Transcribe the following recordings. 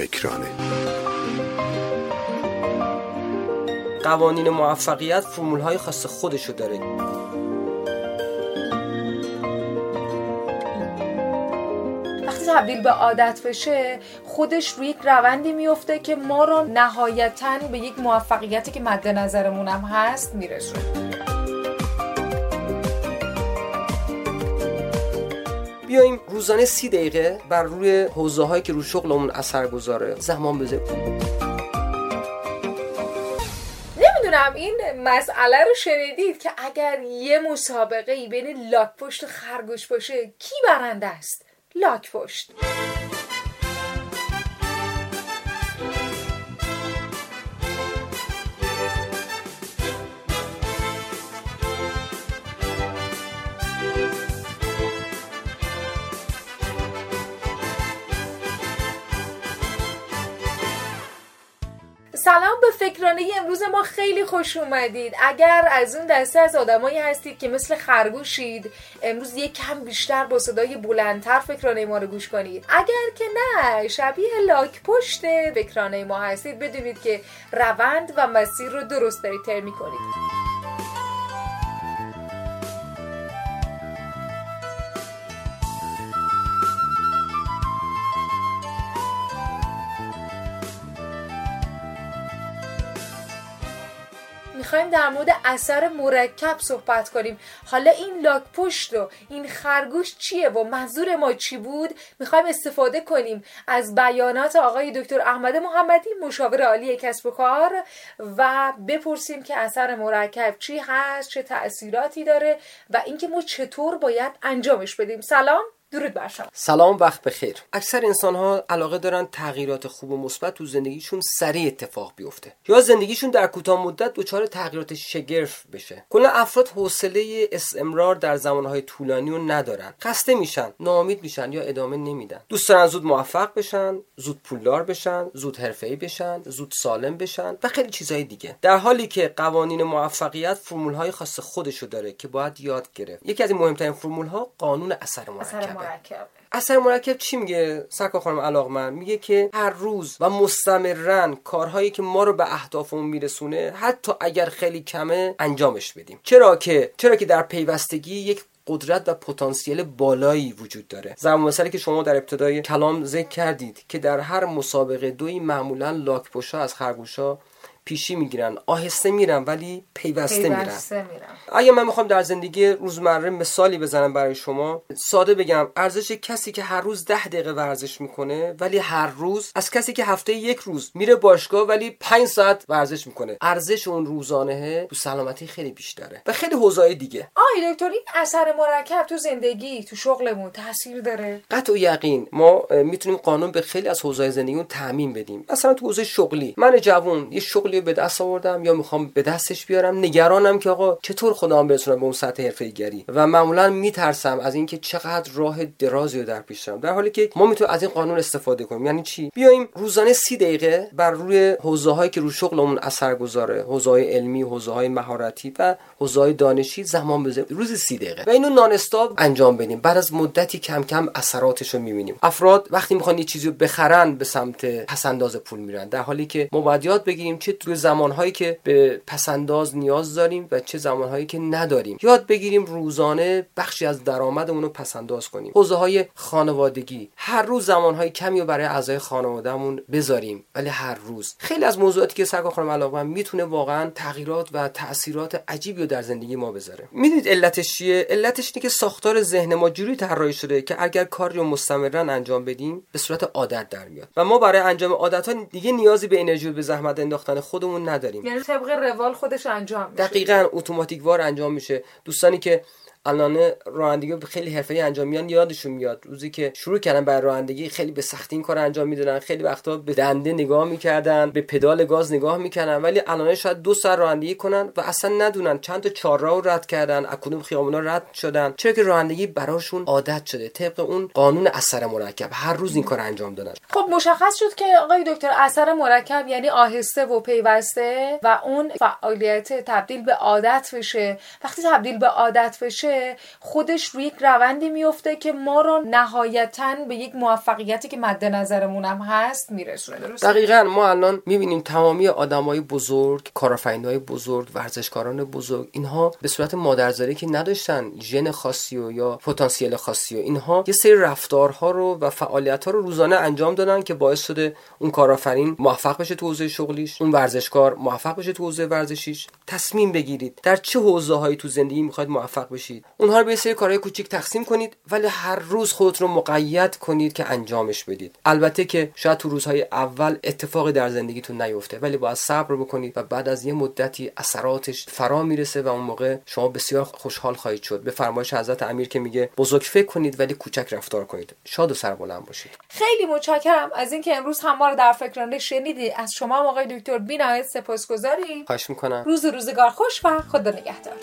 فکرانه. قوانین موفقیت فرمول های خاص خودشو داره. وقتی تبدیل به عادت بشه خودش روی یک روندی میفته که ما رو نهایتا به یک موفقیتی که مد نظرمون هم هست میرسونه. بیایم روزانه سی دقیقه بر روی حوزه هایی که رو شغلمون اثر گذاره. زمان بذاریم. نمی‌دونم این مسئله رو شنیدید که اگر یه مسابقه ای بین لاک پشت و خرگوش باشه کی برنده است؟ لاک پشت سلام به فکرانه امروز ما خیلی خوش اومدید. اگر از اون دسته از آدمایی هستید که مثل خرگوشید امروز یک کم بیشتر با صدای بلندتر فکرانه ما رو گوش کنید. اگر که نه شبیه لاک پشت فکرانه ما هستید. بدونید که روند و مسیر رو درست دارید تر کنید می‌خوایم در مورد اثر مرکب صحبت کنیم. حالا این لاک پشت و این خرگوش چیه و منظور ما چی بود؟ می‌خوایم استفاده کنیم از بیانات آقای دکتر احمد محمدی مشاور عالی کسب و کار و بپرسیم که اثر مرکب چی هست چه تاثیراتی داره و اینکه ما چطور باید انجامش بدیم. سلام. درود بر شما. سلام وقت بخیر. اکثر انسان ها علاقه دارن تغییرات خوب و مثبت تو زندگیشون سریع اتفاق بیفته. یا زندگیشون در کوتاه مدت دچار تغییرات شگرف بشه. کلا افراد حوصله استمرار در زمانهای طولانی رو ندارن. خسته میشن ناامید میشن یا ادامه نمیدن. دوست دارن زود موفق بشن زود پولدار بشن زود حرفه‌ای بشن زود سالم بشن و خیلی چیزهای دیگه. در حالی که قوانین موفقیت فرمول های خاص خودشو داره که باید یاد گرفت. یکی از این مهمترین فرمول ها قانون اثر مرکب. مرکب. اثر مرکب چی میگه؟ سرکا خانم علاقمند میگه که هر روز و مستمرن کارهایی که ما رو به اهدافمون میرسونه حتی اگر خیلی کمه انجامش بدیم. چرا که؟ چرا که در پیوستگی یک قدرت و پتانسیل بالایی وجود داره. زمان مثالی که شما در ابتدای کلام ذکر کردید که در هر مسابقه دوی معمولا لاک پشا از خرگوشا پیشی می‌گیرن آهسته میرن ولی پیوسته, پیوسته میرن. اگه من می‌خوام در زندگی روزمره مثالی بزنم برای شما ساده بگم ارزش کسی که هر روز ده دقیقه ورزش می‌کنه ولی هر روز از کسی که هفته یک روز میره باشگاه ولی پنج ساعت ورزش می‌کنه. ارزش اون روزانه تو سلامتی خیلی بیشتره. و خیلی حوزه‌های دیگه. آی دکتر این اثر مرکب تو زندگی تو شغلمون تاثیر داره. قطع و یقین ما می‌تونیم قانون به خیلی از حوزه‌های زندگیمون تعمین بدیم. مثلا تو حوزه شغلی من جوون یه شغلی به دست آوردم یا می‌خوام به دستش بیارم؟ نگرانم که آقا چطور خودم برسونم به اون سطح حرفه‌ایگری؟ و معمولا میترسم از اینکه چقدر راه درازی رو در پیش دارم در حالی که ما می‌تونیم از این قانون استفاده کنیم. یعنی چی؟ بیایم روزانه سی دقیقه بر روی حوزه هایی که رو شغلمون اثر گذاره حوزه های علمی حوزه های مهارتی و حوزه های دانشی زمان بذاریم. روز سی دقیقه. و اینو نان انجام بدیم. بعد از مدتی کم کم اثراتش رو می‌بینیم. افراد وقتی می‌خوان یه چیزی رو بخرن به سمت پسنداز پول میرن. در حالی که ما باید یاد بگیریم چه توی زمانهایی که به پسنداز نیاز داریم و چه زمانهایی که نداریم. یاد بگیریم روزانه بخشی از درآمدمون رو پسنداز کنیم. حوزه های خانوادگی. هر روز زمانهای کمی رو برای اعضای خانوادهمون بذاریم ولی هر روز. خیلی از موضوعاتی که سرکار خانم علاقه می‌تونه واقعا تغییرات و تاثیرات عجیبی رو در زندگی ما بذاره. می‌دونید علتش چیه؟ علتش اینه که ساختار ذهن ما جوری طراحی شده که اگر کاری رو مستمرا انجام بدیم به صورت عادت در میاد. و ما برای انجام عادت ها دیگه نیازی به انرژی و به زحمت انداختن خودمون نداریم. یعنی طبق روال خودش انجام میشه. دقیقاً اتوماتیک وار انجام میشه. دوستانی که الان رانندگی خیلی حرفه‌ای انجام میان یادشون میاد. روزی که شروع کردن برای رانندگی خیلی به سختی این کار انجام می‌دادن. خیلی وقتا به دنده نگاه می‌کردن به پدال گاز نگاه می‌کردن. ولی الان شاید دو ساعت رانندگی کنن و اصلا ندونن. چند تا چهارراه رد کردن از کدوم خیابونا رد شدن. چرا که رانندگی براشون عادت شده. طبق اون قانون اثر مرکب. هر روز این کار انجام دادن. خب مشخص شد که آقای دکتر اثر مرکب یعنی آهسته و پیوسته و اون فعالیت تبدیل به عادت بشه. وقتی تبدیل به عادت بشه میشه خودش روی یک روندی میفته که ما رو نهایتا به یک موفقیتی که مد نظرمون هم هست میرسونه درست دقیقا ما الان می‌بینیم تمامی آدمای بزرگ کارآفرینای بزرگ ورزشکاران بزرگ اینها به صورت مادرزاری که نداشتن ژن خاصی و یا پتانسیل خاصی و اینها یه سری رفتارها رو و فعالیت ها رو روزانه انجام دادن که باعث شده اون کارآفرین موفق بشه تو حوزه شغلیش اون ورزشکار موفق بشه تو حوزه ورزشیش. تصمیم بگیرید در چه حوزه هایی تو زندگی می‌خواید موفق بشید. اونها رو به سری کارهای کوچیک تقسیم کنید ولی هر روز خودت رو مقید کنید که انجامش بدید. البته که شاید تو روزهای اول اتفاقی در زندگیتون نیفته ولی باید صبر بکنید و بعد از یه مدتی اثراتش فرا می‌رسه و اون موقع شما بسیار خوشحال خواهید شد. به فرمایش حضرت امیر که میگه بزرگ فکر کنید ولی کوچک رفتار کنید. شاد و سربلند باشید. خیلی متشکرم از اینکه امروز هم ما رو در فکرانه شنیدید از شما آقای دکتر بینایت سپاسگزاریم. خواهش می‌کنم. روز روزگار خوش و خدا نگهدار.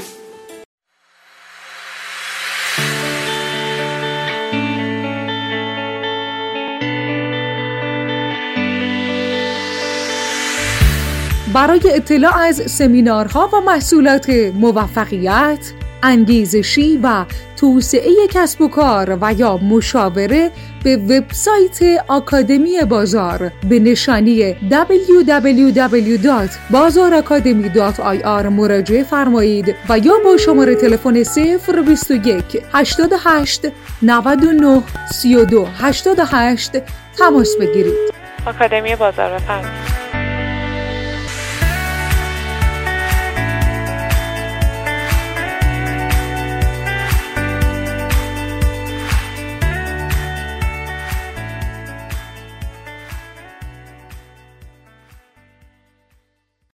برای اطلاع از سمینارها و محصولات موفقیت، انگیزشی و توسعه کسب و کار و یا مشاوره به وبسایت آکادمی بازار به نشانی www.bazarakademi.ir مراجعه فرمایید و یا با شماره تلفن 021 88 99 32 88 تماس بگیرید. آکادمی بازار بفرمایید